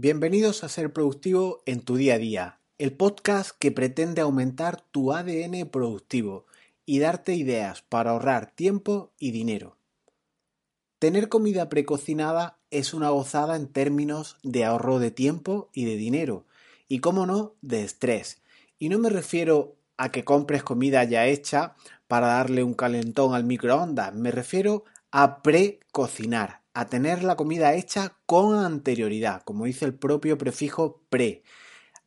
Bienvenidos a Ser Productivo en tu día a día, el podcast que pretende aumentar tu ADN productivo y darte ideas para ahorrar tiempo y dinero. Tener comida precocinada es una gozada en términos de ahorro de tiempo y de dinero, y como no, de estrés. Y no me refiero a que compres comida ya hecha para darle un calentón al microondas, me refiero a precocinar, a tener la comida hecha con anterioridad, como dice el propio prefijo pre.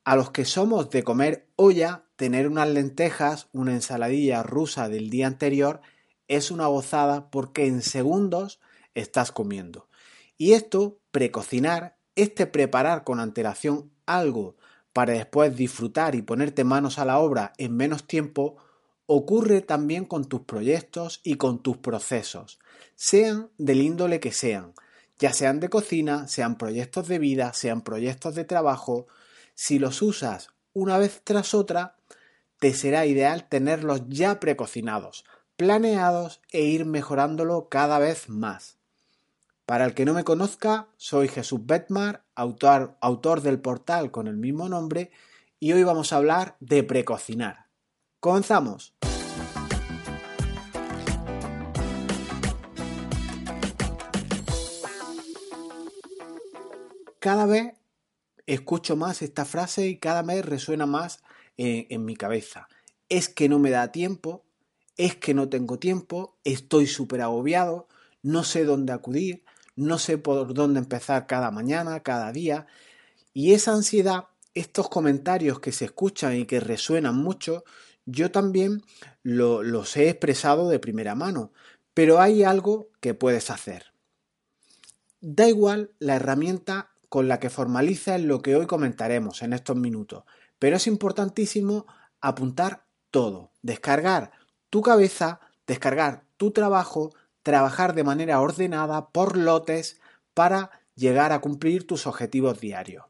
A los que somos de comer olla, tener unas lentejas, una ensaladilla rusa del día anterior es una gozada porque en segundos estás comiendo. Y esto, precocinar, este preparar con antelación algo para después disfrutar y ponerte manos a la obra en menos tiempo, ocurre también con tus proyectos y con tus procesos, sean del índole que sean, ya sean de cocina, sean proyectos de vida, sean proyectos de trabajo, si los usas una vez tras otra, te será ideal tenerlos ya precocinados, planeados e ir mejorándolo cada vez más. Para el que no me conozca, soy Jesús Betmar, autor, autor del portal con el mismo nombre, y hoy vamos a hablar de precocinar. Comenzamos. Cada vez escucho más esta frase y cada vez resuena más en, en mi cabeza. Es que no me da tiempo, es que no tengo tiempo, estoy súper agobiado, no sé dónde acudir, no sé por dónde empezar cada mañana, cada día. Y esa ansiedad, estos comentarios que se escuchan y que resuenan mucho, yo también los he expresado de primera mano, pero hay algo que puedes hacer. Da igual la herramienta con la que formalices lo que hoy comentaremos en estos minutos, pero es importantísimo apuntar todo, descargar tu cabeza, descargar tu trabajo, trabajar de manera ordenada por lotes para llegar a cumplir tus objetivos diarios.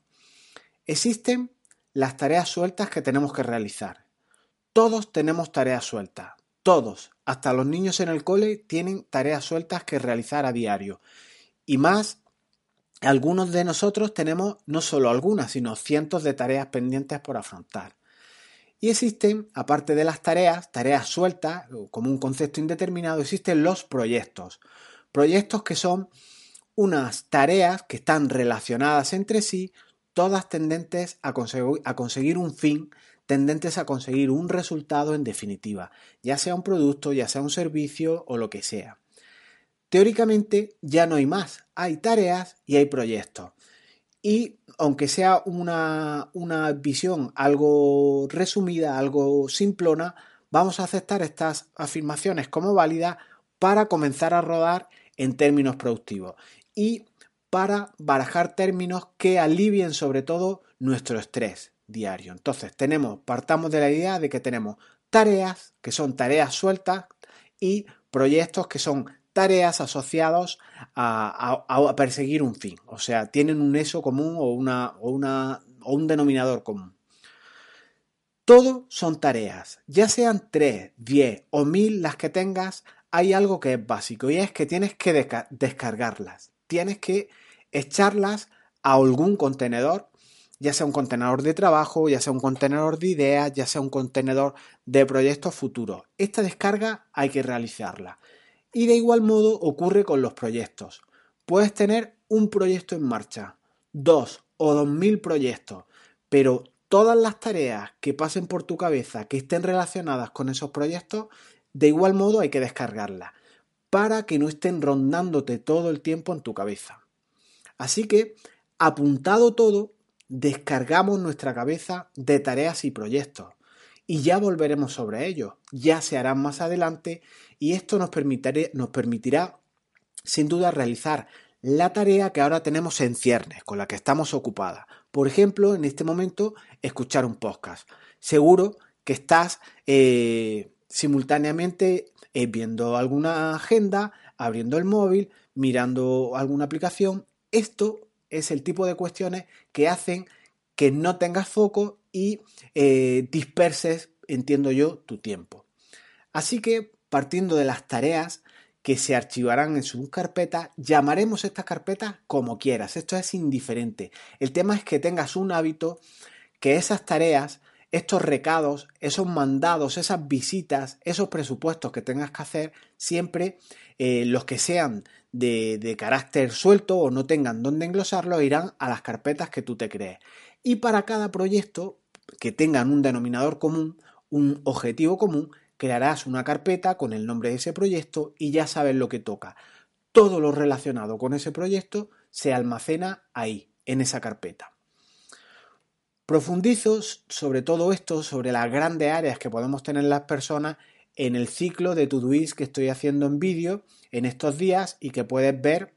Existen las tareas sueltas que tenemos que realizar. Todos tenemos tareas sueltas. Todos, hasta los niños en el cole, tienen tareas sueltas que realizar a diario. Y más, algunos de nosotros tenemos no solo algunas, sino cientos de tareas pendientes por afrontar. Y existen, aparte de las tareas, tareas sueltas, como un concepto indeterminado, existen los proyectos. Proyectos que son unas tareas que están relacionadas entre sí, todas tendentes a conseguir, a conseguir un fin tendentes a conseguir un resultado en definitiva, ya sea un producto, ya sea un servicio o lo que sea. Teóricamente ya no hay más, hay tareas y hay proyectos. Y aunque sea una, una visión algo resumida, algo simplona, vamos a aceptar estas afirmaciones como válidas para comenzar a rodar en términos productivos y para barajar términos que alivien sobre todo nuestro estrés diario. Entonces, tenemos, partamos de la idea de que tenemos tareas, que son tareas sueltas, y proyectos que son tareas asociados a, perseguir un fin. O sea, tienen un eso común o, una, o, una, o un denominador común. Todo son tareas, ya sean 3, 10 o 1000 las que tengas, hay algo que es básico y es que tienes que descargarlas, tienes que echarlas a algún contenedor ya sea un contenedor de trabajo, ya sea un contenedor de ideas, ya sea un contenedor de proyectos futuros. Esta descarga hay que realizarla. Y de igual modo ocurre con los proyectos. Puedes tener un proyecto en marcha, dos o dos mil proyectos, pero todas las tareas que pasen por tu cabeza que estén relacionadas con esos proyectos, de igual modo hay que descargarlas para que no estén rondándote todo el tiempo en tu cabeza. Así que, apuntado todo, descargamos nuestra cabeza de tareas y proyectos y ya volveremos sobre ellos, ya se harán más adelante y esto nos, nos permitirá sin duda realizar la tarea que ahora tenemos en ciernes, con la que estamos ocupadas. Por ejemplo, en este momento, escuchar un podcast. Seguro que estás eh, simultáneamente eh, viendo alguna agenda, abriendo el móvil, mirando alguna aplicación. Esto es el tipo de cuestiones que hacen que no tengas foco y eh, disperses, entiendo yo, tu tiempo. Así que, partiendo de las tareas que se archivarán en sus carpetas. Llamaremos estas carpetas como quieras. Esto es indiferente. El tema es que tengas un hábito que esas tareas, estos recados, esos mandados, esas visitas, esos presupuestos que tengas que hacer, siempre eh, los que sean de, carácter suelto o no tengan dónde englosarlo, irán a las carpetas que tú te crees. Y para cada proyecto que tengan un denominador común, un objetivo común, crearás una carpeta con el nombre de ese proyecto y ya sabes lo que toca. Todo lo relacionado con ese proyecto se almacena ahí, en esa carpeta. Profundizo sobre todo esto, sobre las grandes áreas que podemos tener las personas en el ciclo de Todoist que estoy haciendo en vídeo en estos días y que puedes ver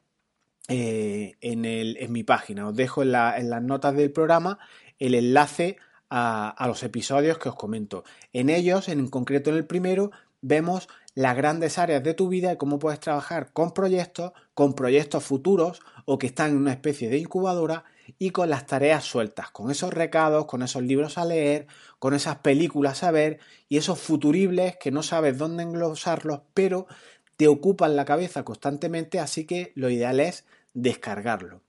eh, en, mi página. Os dejo en, en las notas del programa el enlace a, los episodios que os comento. En ellos, en concreto en el primero, vemos las grandes áreas de tu vida y cómo puedes trabajar con proyectos, con proyectos futuros o que están en una especie de incubadora y con las tareas sueltas, con esos recados, con esos libros a leer, con esas películas a ver y esos futuribles que no sabes dónde englosarlos, pero te ocupan la cabeza constantemente, así que lo ideal es descargarlo.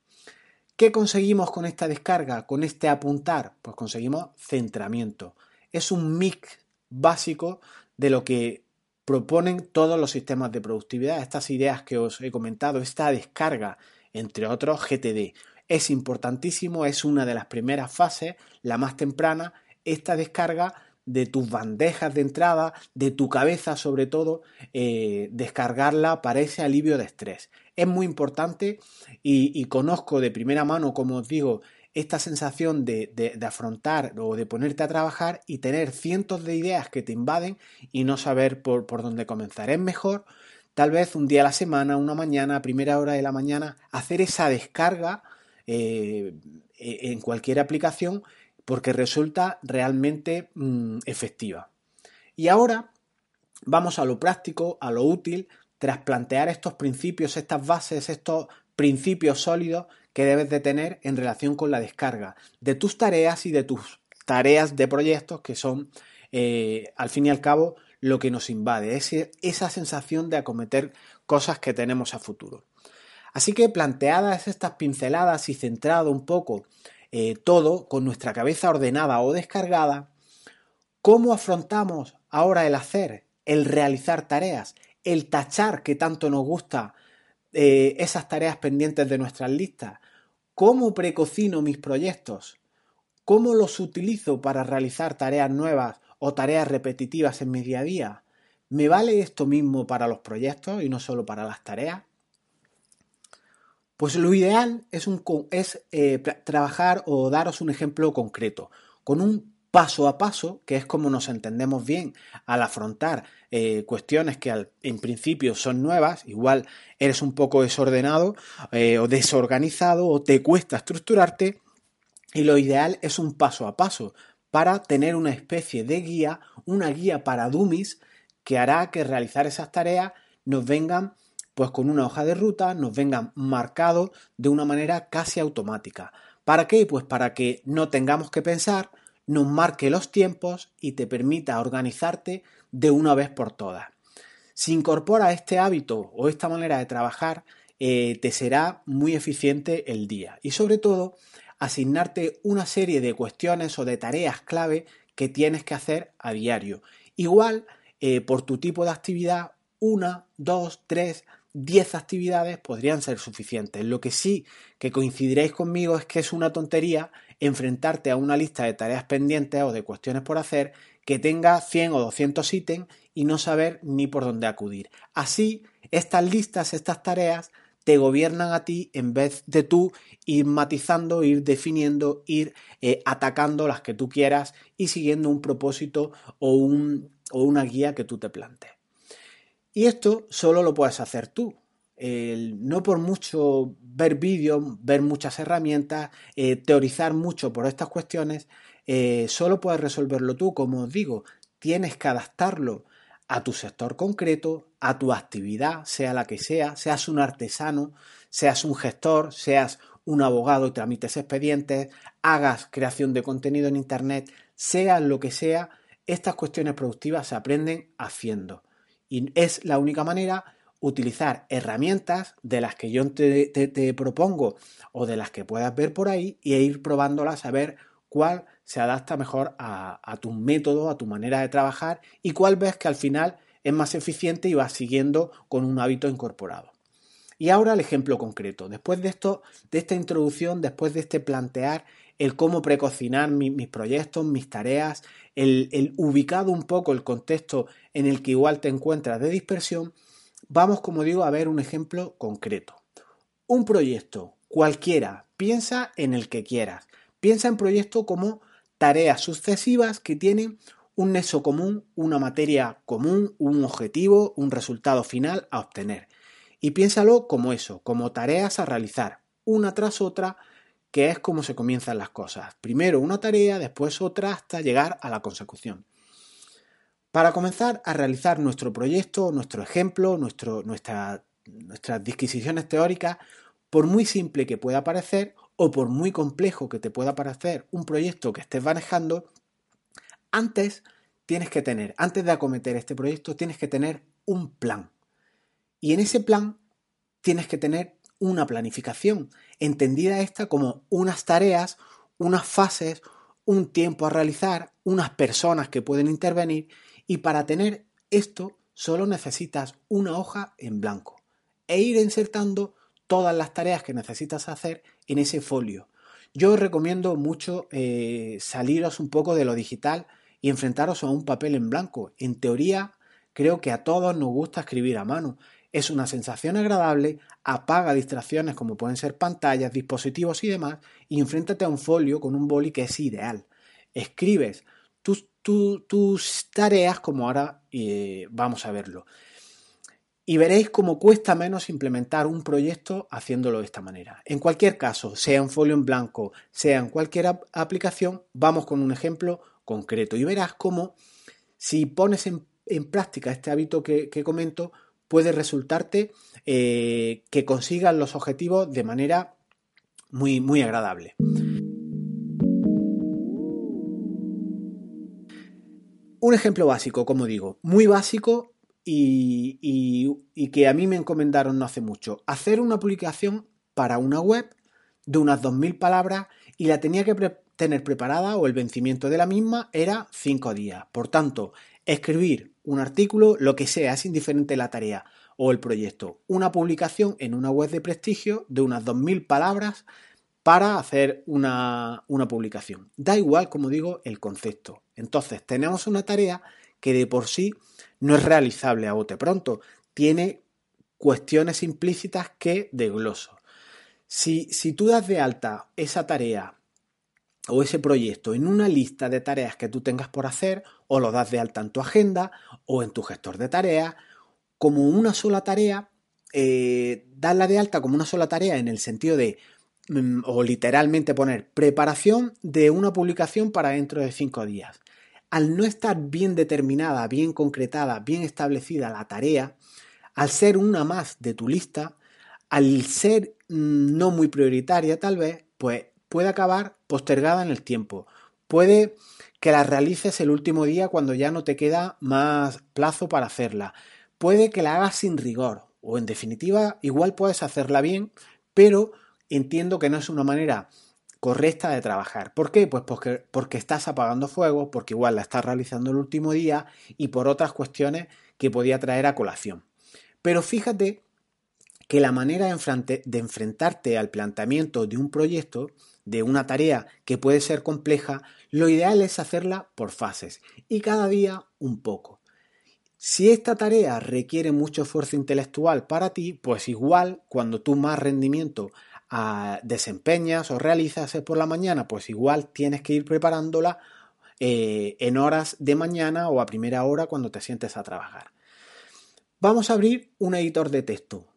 ¿Qué conseguimos con esta descarga, con este apuntar? Pues conseguimos centramiento. Es un mix básico de lo que proponen todos los sistemas de productividad, estas ideas que os he comentado, esta descarga, entre otros GTD. Es importantísimo, es una de las primeras fases, la más temprana, esta descarga de tus bandejas de entrada, de tu cabeza sobre todo, eh, descargarla para ese alivio de estrés. Es muy importante y, conozco de primera mano, como os digo, esta sensación de, afrontar o de ponerte a trabajar y tener cientos de ideas que te invaden y no saber por, dónde comenzar. Es mejor tal vez un día a la semana, una mañana, a primera hora de la mañana, hacer esa descarga eh, e, en cualquier aplicación porque resulta realmente mm, efectiva. Y ahora vamos a lo práctico, a lo útil, tras plantear estos principios, estas bases, estos principios sólidos que debes de tener en relación con la descarga de tus tareas y de tus tareas de proyectos que son, eh, al fin y al cabo, lo que nos invade, esa sensación de acometer cosas que tenemos a futuro. Así que planteadas estas pinceladas y centrado un poco eh, todo con nuestra cabeza ordenada o descargada, ¿cómo afrontamos ahora el hacer, el realizar tareas, el tachar que tanto nos gusta eh, esas tareas pendientes de nuestras listas? ¿Cómo precocino mis proyectos? ¿Cómo los utilizo para realizar tareas nuevas o tareas repetitivas en mi día a día? ¿Me vale esto mismo para los proyectos y no solo para las tareas? Pues lo ideal es, un, es eh, trabajar o daros un ejemplo concreto, con un paso a paso, que es como nos entendemos bien al afrontar eh, cuestiones que en principio son nuevas, igual eres un poco desordenado eh, o desorganizado o te cuesta estructurarte, y lo ideal es un paso a paso para tener una especie de guía, una guía para dummies que hará que realizar esas tareas nos vengan pues con una hoja de ruta nos vengan marcados de una manera casi automática. ¿Para qué? Pues para que no tengamos que pensar, nos marque los tiempos y te permita organizarte de una vez por todas. Si incorpora este hábito o esta manera de trabajar, eh, te será muy eficiente el día y sobre todo asignarte una serie de cuestiones o de tareas clave que tienes que hacer a diario. Igual, eh, por tu tipo de actividad, una, dos, tres, 10 actividades podrían ser suficientes. Lo que sí que coincidiréis conmigo es que es una tontería enfrentarte a una lista de tareas pendientes o de cuestiones por hacer que tenga 100 o 200 ítems y no saber ni por dónde acudir. Así, estas listas, estas tareas, te gobiernan a ti en vez de tú ir matizando, ir definiendo, ir eh, atacando las que tú quieras y siguiendo un propósito o, un, o una guía que tú te plantes. Y esto solo lo puedes hacer tú. no por mucho ver vídeos, ver muchas herramientas, eh, teorizar mucho por estas cuestiones, eh, solo puedes resolverlo tú. Como os digo, tienes que adaptarlo a tu sector concreto, a tu actividad, sea la que sea, seas un artesano, seas un gestor, seas un abogado y tramites expedientes, hagas creación de contenido en Internet, sea lo que sea, estas cuestiones productivas se aprenden haciendo. Y es la única manera utilizar herramientas de las que yo te, propongo o de las que puedas ver por ahí y ir probándolas a ver cuál se adapta mejor a, a tu método, a tu manera de trabajar y cuál ves que al final es más eficiente y vas siguiendo con un hábito incorporado. Y ahora el ejemplo concreto. Después de esto, de esta introducción, después de este plantear el cómo precocinar mis proyectos, mis tareas, el, ubicado un poco el contexto en el que igual te encuentras de dispersión, vamos, como digo, a ver un ejemplo concreto. Un proyecto, cualquiera, piensa en el que quieras. Piensa en proyecto como tareas sucesivas que tienen un nexo común, una materia común, un objetivo, un resultado final a obtener. Y piénsalo como eso, como tareas a realizar, una tras otra, que es como se comienzan las cosas. Primero una tarea, después otra, hasta llegar a la consecución. Para comenzar a realizar nuestro proyecto, nuestro ejemplo, nuestras disquisiciones teóricas, por muy simple que pueda parecer o por muy complejo que te pueda parecer un proyecto que estés manejando, antes tienes que tener, antes de acometer este proyecto, tienes que tener un plan. Y en ese plan tienes que tener una planificación, entendida esta como unas tareas, unas fases, un tiempo a realizar, unas personas que pueden intervenir y para tener esto solo necesitas una hoja en blanco e ir insertando todas las tareas que necesitas hacer en ese folio. Yo os recomiendo mucho eh, saliros un poco de lo digital y enfrentaros a un papel en blanco. En teoría, creo que a todos nos gusta escribir a mano. Es una sensación agradable, apaga distracciones como pueden ser pantallas, dispositivos y demás, y enfréntate a un folio con un boli que es ideal. Escribes tus, tus tareas como ahora eh, vamos a verlo. Y veréis cómo cuesta menos implementar un proyecto haciéndolo de esta manera. En cualquier caso, sea un folio en blanco, sea en cualquier aplicación, vamos con un ejemplo concreto y verás cómo si pones en, práctica este hábito que, comento, puede resultarte eh, que consigas los objetivos de manera muy, muy agradable. Un ejemplo básico, como digo, muy básico y, que a mí me encomendaron no hace mucho. Hacer una publicación para una web de unas 2.000 palabras y la tenía que tener preparada o el vencimiento de la misma era cinco días. Por tanto, escribir un artículo, lo que sea, es indiferente la tarea o el proyecto. Una publicación en una web de prestigio de unas 2.000 palabras para hacer una, una publicación. Da igual, como digo, el concepto. Entonces, tenemos una tarea que de por sí no es realizable a bote pronto. Tiene cuestiones implícitas que desgloso. Si, si tú das de alta esa tarea o ese proyecto en una lista de tareas que tú tengas por hacer o lo das de alta en tu agenda o en tu gestor de tareas como una sola tarea, eh, darla de alta como una sola tarea en el sentido de, mm, o literalmente poner preparación de una publicación para dentro de cinco días. Al no estar bien determinada, bien concretada, bien establecida la tarea, al ser una más de tu lista, al ser mm, no muy prioritaria tal vez, pues puede acabar postergada en el tiempo. Puede que la realices el último día cuando ya no te queda más plazo para hacerla. Puede que la hagas sin rigor o en definitiva igual puedes hacerla bien, pero entiendo que no es una manera correcta de trabajar. ¿Por qué? Pues porque, porque estás apagando fuego, porque igual la estás realizando el último día y por otras cuestiones que podía traer a colación. Pero fíjate que la manera de enfrentarte al planteamiento de un proyecto de una tarea que puede ser compleja, lo ideal es hacerla por fases y cada día un poco. Si esta tarea requiere mucho esfuerzo intelectual para ti, pues igual cuando tú más rendimiento ah, desempeñas o realizas por la mañana, pues igual tienes que ir preparándola eh, en horas de mañana o a primera hora cuando te sientes a trabajar. Vamos a abrir un editor de texto.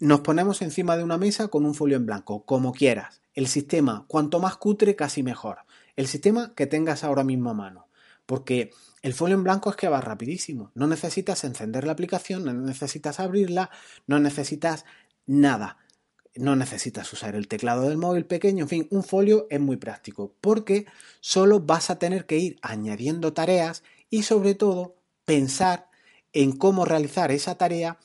Nos ponemos encima de una mesa con un folio en blanco, como quieras. El sistema, cuanto más cutre, casi mejor. El sistema que tengas ahora mismo a mano. Porque el folio en blanco es que va rapidísimo. No necesitas encender la aplicación, no necesitas abrirla, no necesitas nada. No necesitas usar el teclado del móvil pequeño, en fin, un folio es muy práctico porque solo vas a tener que ir añadiendo tareas y sobre todo pensar en cómo realizar esa tarea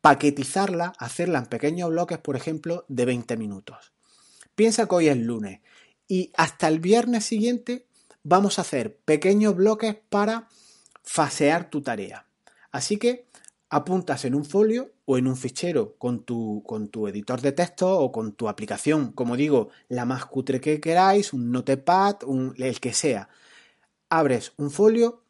paquetizarla, hacerla en pequeños bloques, por ejemplo, de 20 minutos. Piensa que hoy es lunes y hasta el viernes siguiente vamos a hacer pequeños bloques para fasear tu tarea. Así que apuntas en un folio o en un fichero con tu, con tu editor de texto o con tu aplicación, como digo, la más cutre que queráis, un notepad, el que sea. Abres un folio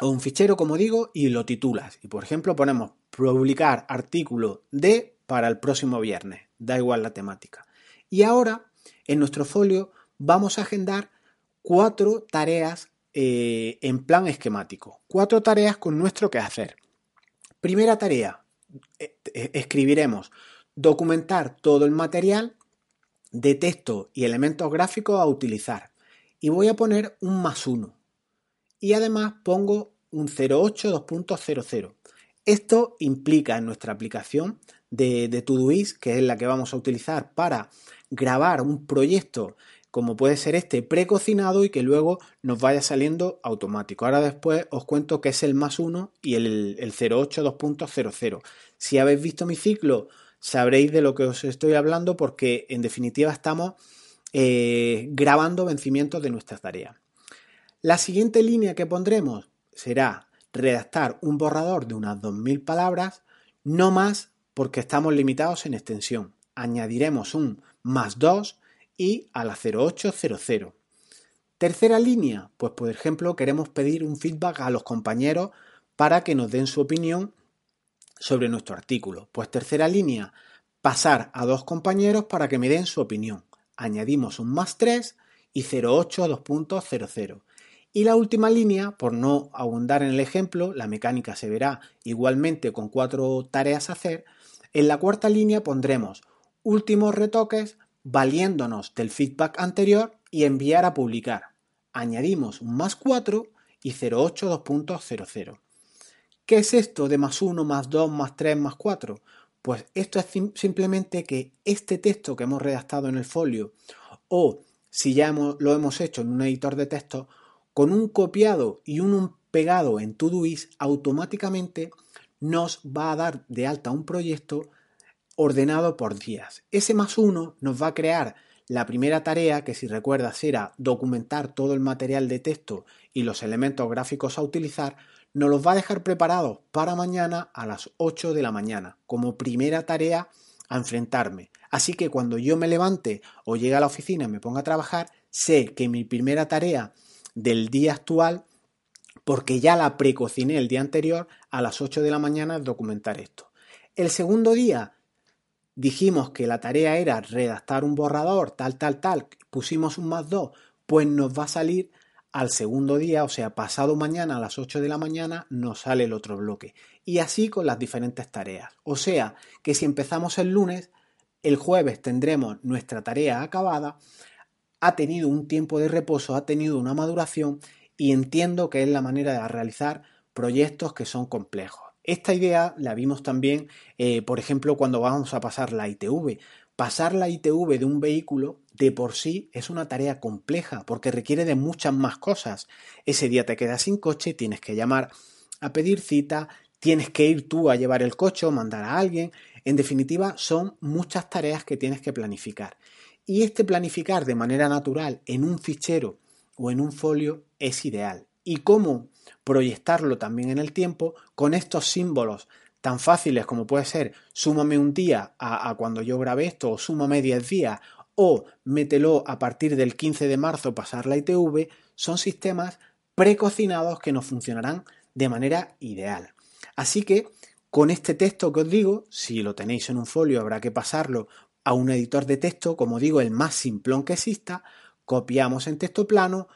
o un fichero, como digo, y lo titulas. Y por ejemplo ponemos publicar artículo de para el próximo viernes, da igual la temática. Y ahora, en nuestro folio, vamos a agendar cuatro tareas eh, en plan esquemático. Cuatro tareas con nuestro quehacer. Primera tarea, eh, eh, escribiremos documentar todo el material de texto y elementos gráficos a utilizar. Y voy a poner un más uno. Y además pongo un 08 Esto implica en nuestra aplicación de, de que es la que vamos a utilizar para grabar un proyecto como puede ser este precocinado y que luego nos vaya saliendo automático. Ahora después os cuento qué es el más 1 y el, el 08 Si habéis visto mi ciclo, sabréis de lo que os estoy hablando porque en definitiva estamos eh, grabando vencimientos de nuestras tareas. La siguiente línea que pondremos será redactar un borrador de unas 2.000 palabras, no más porque estamos limitados en extensión. Añadiremos un más 2 y a la 0800. Tercera línea, pues por ejemplo queremos pedir un feedback a los compañeros para que nos den su opinión sobre nuestro artículo. Pues tercera línea, pasar a dos compañeros para que me den su opinión. Añadimos un más 3 y 08 Y la última línea, por no abundar en el ejemplo, la mecánica se verá igualmente con cuatro tareas a hacer. En la cuarta línea pondremos últimos retoques valiéndonos del feedback anterior y enviar a publicar. Añadimos un más 4 y 08 ¿Qué es esto de más 1, más 2, más 3, más 4? Pues esto es simplemente que este texto que hemos redactado en el folio o si ya lo hemos hecho en un editor de texto, con un copiado y un pegado en Todoist, automáticamente nos va a dar de alta un proyecto ordenado por días. Ese más uno nos va a crear la primera tarea, que si recuerdas era documentar todo el material de texto y los elementos gráficos a utilizar, nos los va a dejar preparados para mañana a las 8 de la mañana, como primera tarea a enfrentarme. Así que cuando yo me levante o llegue a la oficina y me ponga a trabajar, sé que mi primera tarea del día actual, porque ya la precociné el día anterior, a las 8 de la mañana documentar esto. El segundo día dijimos que la tarea era redactar un borrador, tal, tal, tal, pusimos un más 2, pues nos va a salir al segundo día, o sea, pasado mañana a las 8 de la mañana, nos sale el otro bloque. Y así con las diferentes tareas. O sea, que si empezamos el lunes, el jueves tendremos nuestra tarea acabada, ha tenido un tiempo de reposo, ha tenido una maduración y entiendo que es la manera de realizar proyectos que son complejos. Esta idea la vimos también, eh, por ejemplo, cuando vamos a pasar la ITV. Pasar la ITV de un vehículo de por sí es una tarea compleja porque requiere de muchas más cosas. Ese día te quedas sin coche, tienes que llamar a pedir cita, tienes que ir tú a llevar el coche o mandar a alguien. En definitiva, son muchas tareas que tienes que planificar. Y este planificar de manera natural en un fichero o en un folio es ideal. ¿Y cómo proyectarlo también en el tiempo con estos símbolos tan fáciles como puede ser súmame un día a, cuando yo grabé esto o súmame 10 días o mételo a partir del 15 de marzo pasar la ITV, son sistemas precocinados que nos funcionarán de manera ideal. Así que con este texto que os digo, si lo tenéis en un folio habrá que pasarlo a un editor de texto, como digo, el más simplón que exista, copiamos en texto plano,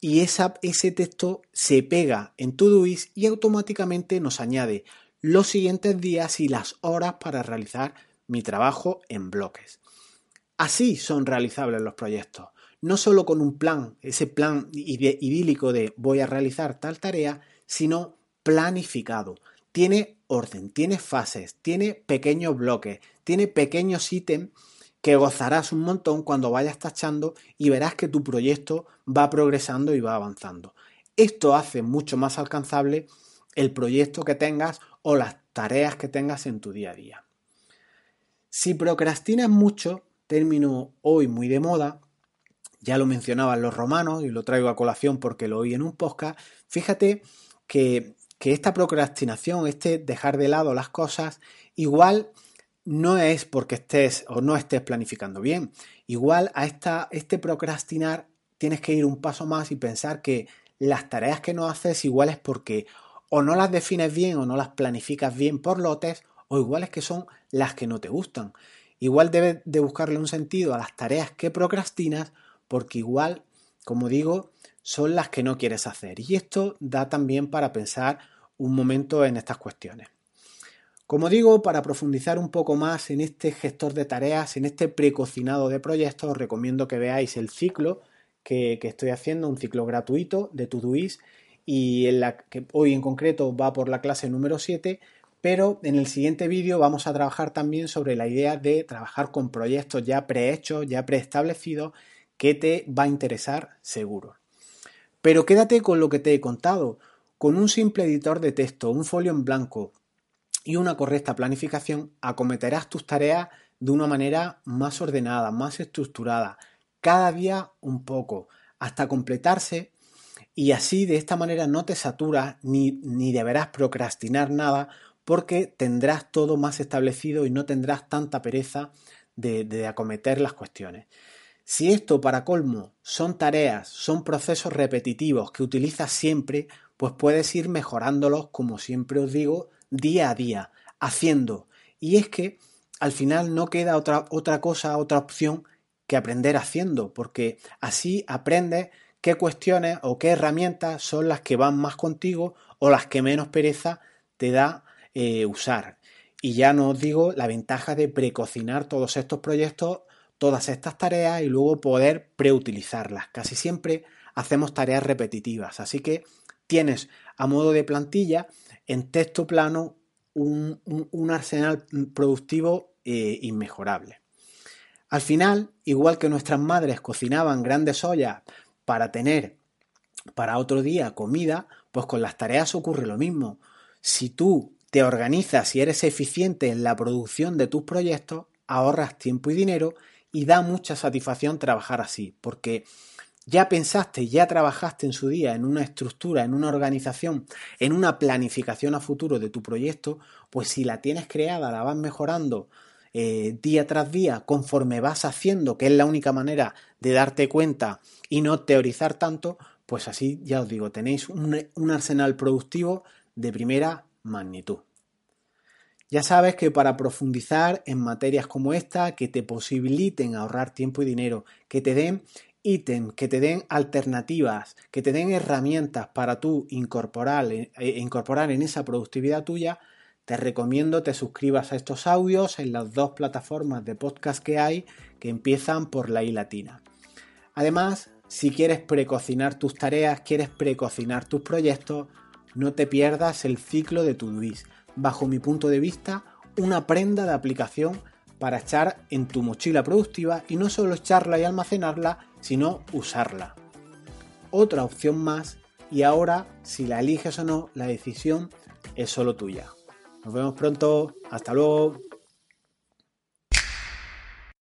y ese texto se pega en Todoist y automáticamente nos añade los siguientes días y las horas para realizar mi trabajo en bloques. Así son realizables los proyectos, no solo con un plan, ese plan idílico de voy a realizar tal tarea, sino planificado. Tiene orden, tiene fases, tiene pequeños bloques, tiene pequeños ítems que gozarás un montón cuando vayas tachando y verás que tu proyecto va progresando y va avanzando. Esto hace mucho más alcanzable el proyecto que tengas o las tareas que tengas en tu día a día. Si procrastinas mucho, término hoy muy de moda, ya lo mencionaban los romanos y lo traigo a colación porque lo oí en un podcast, fíjate que, esta procrastinación, este dejar de lado las cosas, igual no es porque estés o no estés planificando bien. Igual a esta, este procrastinar tienes que ir un paso más y pensar que las tareas que no haces igual es porque o no las defines bien o no las planificas bien por lotes o igual es que son las que no te gustan. Igual debes de buscarle un sentido a las tareas que procrastinas porque igual, como digo, son las que no quieres hacer. Y esto da también para pensar un momento en estas cuestiones. Como digo, para profundizar un poco más en este gestor de tareas, en este precocinado de proyectos, os recomiendo que veáis el ciclo que, estoy haciendo, un ciclo gratuito de Todoist y en la que hoy en concreto va por la clase número 7, pero en el siguiente vídeo vamos a trabajar también sobre la idea de trabajar con proyectos ya prehechos, ya preestablecidos que te va a interesar seguro. Pero quédate con lo que te he contado. Con un simple editor de texto, un folio en blanco y una correcta planificación, acometerás tus tareas de una manera más ordenada, más estructurada, cada día un poco, hasta completarse y así de esta manera no te saturas ni, ni deberás procrastinar nada porque tendrás todo más establecido y no tendrás tanta pereza de, de acometer las cuestiones. Si esto para colmo son tareas, son procesos repetitivos que utilizas siempre, pues puedes ir mejorándolos, como siempre os digo, día a día, haciendo. Y es que al final no queda otra, otra cosa, otra opción que aprender haciendo, porque así aprendes qué cuestiones o qué herramientas son las que van más contigo o las que menos pereza te da eh, usar. Y ya no os digo la ventaja de precocinar todos estos proyectos todas estas tareas y luego poder preutilizarlas. Casi siempre hacemos tareas repetitivas, así que tienes a modo de plantilla en texto plano un, arsenal productivo eh, inmejorable. Al final, igual que nuestras madres cocinaban grandes ollas para tener para otro día comida, pues con las tareas ocurre lo mismo. Si tú te organizas y eres eficiente en la producción de tus proyectos, ahorras tiempo y dinero y da mucha satisfacción trabajar así, porque ya pensaste, ya trabajaste en su día en una estructura, en una organización, en una planificación a futuro de tu proyecto, pues si la tienes creada, la vas mejorando eh, día tras día, conforme vas haciendo, que es la única manera de darte cuenta y no teorizar tanto, pues así ya os digo, tenéis un arsenal productivo de primera magnitud. Ya sabes que para profundizar en materias como esta, que te posibiliten ahorrar tiempo y dinero, que te den ítems, que te den alternativas, que te den herramientas para tú incorporar, eh, incorporar en esa productividad tuya, te recomiendo te suscribas a estos audios en las dos plataformas de podcast que hay que empiezan por la I latina. Además, si quieres precocinar tus tareas, quieres precocinar tus proyectos, no te pierdas el ciclo de Todoist bajo mi punto de vista, una prenda de aplicación para echar en tu mochila productiva y no solo echarla y almacenarla, sino usarla. Otra opción más y ahora, si la eliges o no, la decisión es solo tuya. Nos vemos pronto, hasta luego.